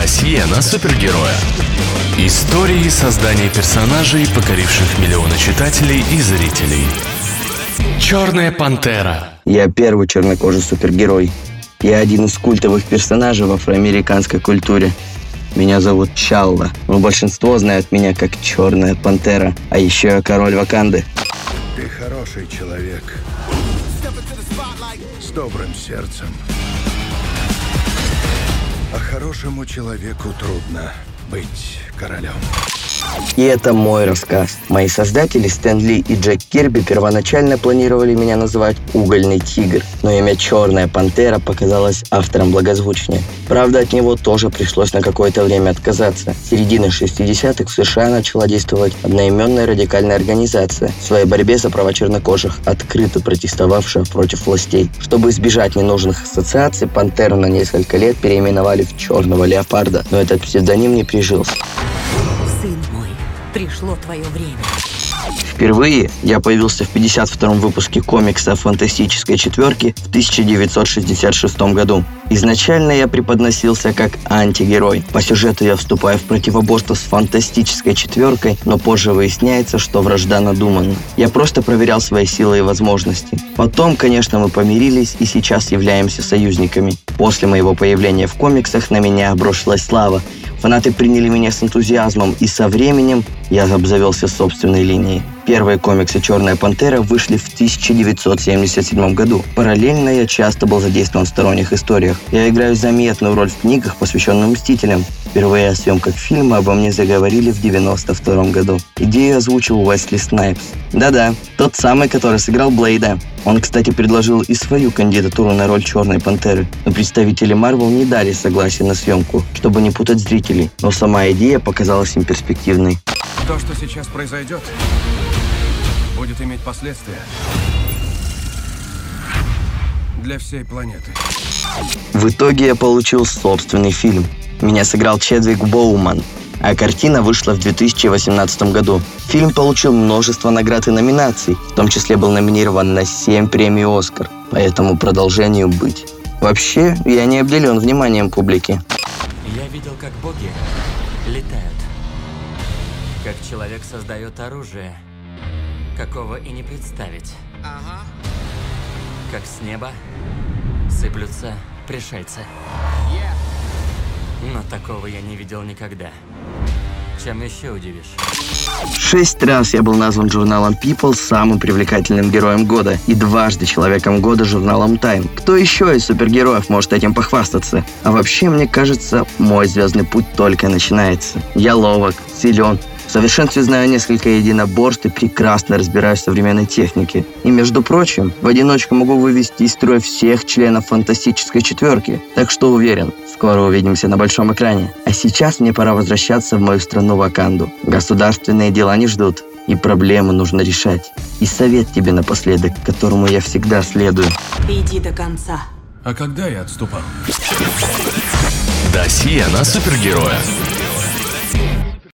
Досье на супергероя. Истории создания персонажей, покоривших миллионы читателей и зрителей. Черная пантера. Я первый чернокожий супергерой. Я один из культовых персонажей в афроамериканской культуре. Меня зовут Чалла, но большинство знают меня как Черная Пантера, а еще я король Ваканды. Ты хороший человек. С добрым сердцем. А хорошему человеку трудно быть королем. И это мой рассказ. Мои создатели Стэн Ли и Джек Кирби первоначально планировали меня называть «Угольный тигр», но имя «Черная пантера» показалось автором благозвучнее. Правда, от него тоже пришлось на какое-то время отказаться. В середине 60-х в США начала действовать одноименная радикальная организация в своей борьбе за права чернокожих, открыто протестовавшая против властей. Чтобы избежать ненужных ассоциаций, пантеру на несколько лет переименовали в «Черного леопарда», но этот псевдоним не прижился. Пришло твое время. Впервые я появился в 52-м выпуске комикса «Фантастической четверки» в 1966 году. Изначально я преподносился как антигерой. По сюжету я вступаю в противоборство с «Фантастической четверкой», но позже выясняется, что вражда надумана. Я просто проверял свои силы и возможности. Потом, конечно, мы помирились и сейчас являемся союзниками. После моего появления в комиксах на меня обрушилась слава, Фанаты приняли меня с энтузиазмом, и со временем я обзавелся собственной линией. Первые комиксы «Черная пантера» вышли в 1977 году. Параллельно я часто был задействован в сторонних историях. Я играю заметную роль в книгах, посвященных «Мстителям». Впервые о съемках фильма обо мне заговорили в 92 году. Идею озвучил Уэсли Снайпс. Да-да, тот самый, который сыграл Блейда. Он, кстати, предложил и свою кандидатуру на роль Черной Пантеры. Но представители Марвел не дали согласия на съемку, чтобы не путать зрителей. Но сама идея показалась им перспективной. То, что сейчас произойдет, иметь последствия для всей планеты. В итоге я получил собственный фильм. Меня сыграл Чедвик Боуман, а картина вышла в 2018 году. Фильм получил множество наград и номинаций, в том числе был номинирован на 7 премий «Оскар», поэтому продолжению быть. Вообще, я не обделен вниманием публики. Я видел, как боги летают. Как человек создает оружие, какого и не представить. Как с неба сыплются пришельцы. Но такого я не видел никогда. Чем еще удивишь? Шесть раз я был назван журналом People самым привлекательным героем года и дважды человеком года журналом Time. Кто еще из супергероев может этим похвастаться? А вообще, мне кажется, мой звездный путь только начинается. Я ловок, силен, в совершенстве знаю несколько единоборств и прекрасно разбираюсь в современной технике. И, между прочим, в одиночку могу вывести из строя всех членов фантастической четверки. Так что уверен, скоро увидимся на большом экране. А сейчас мне пора возвращаться в мою страну Ваканду. Государственные дела не ждут. И проблемы нужно решать. И совет тебе напоследок, которому я всегда следую. Иди до конца. А когда я отступал? Досье на супергероя.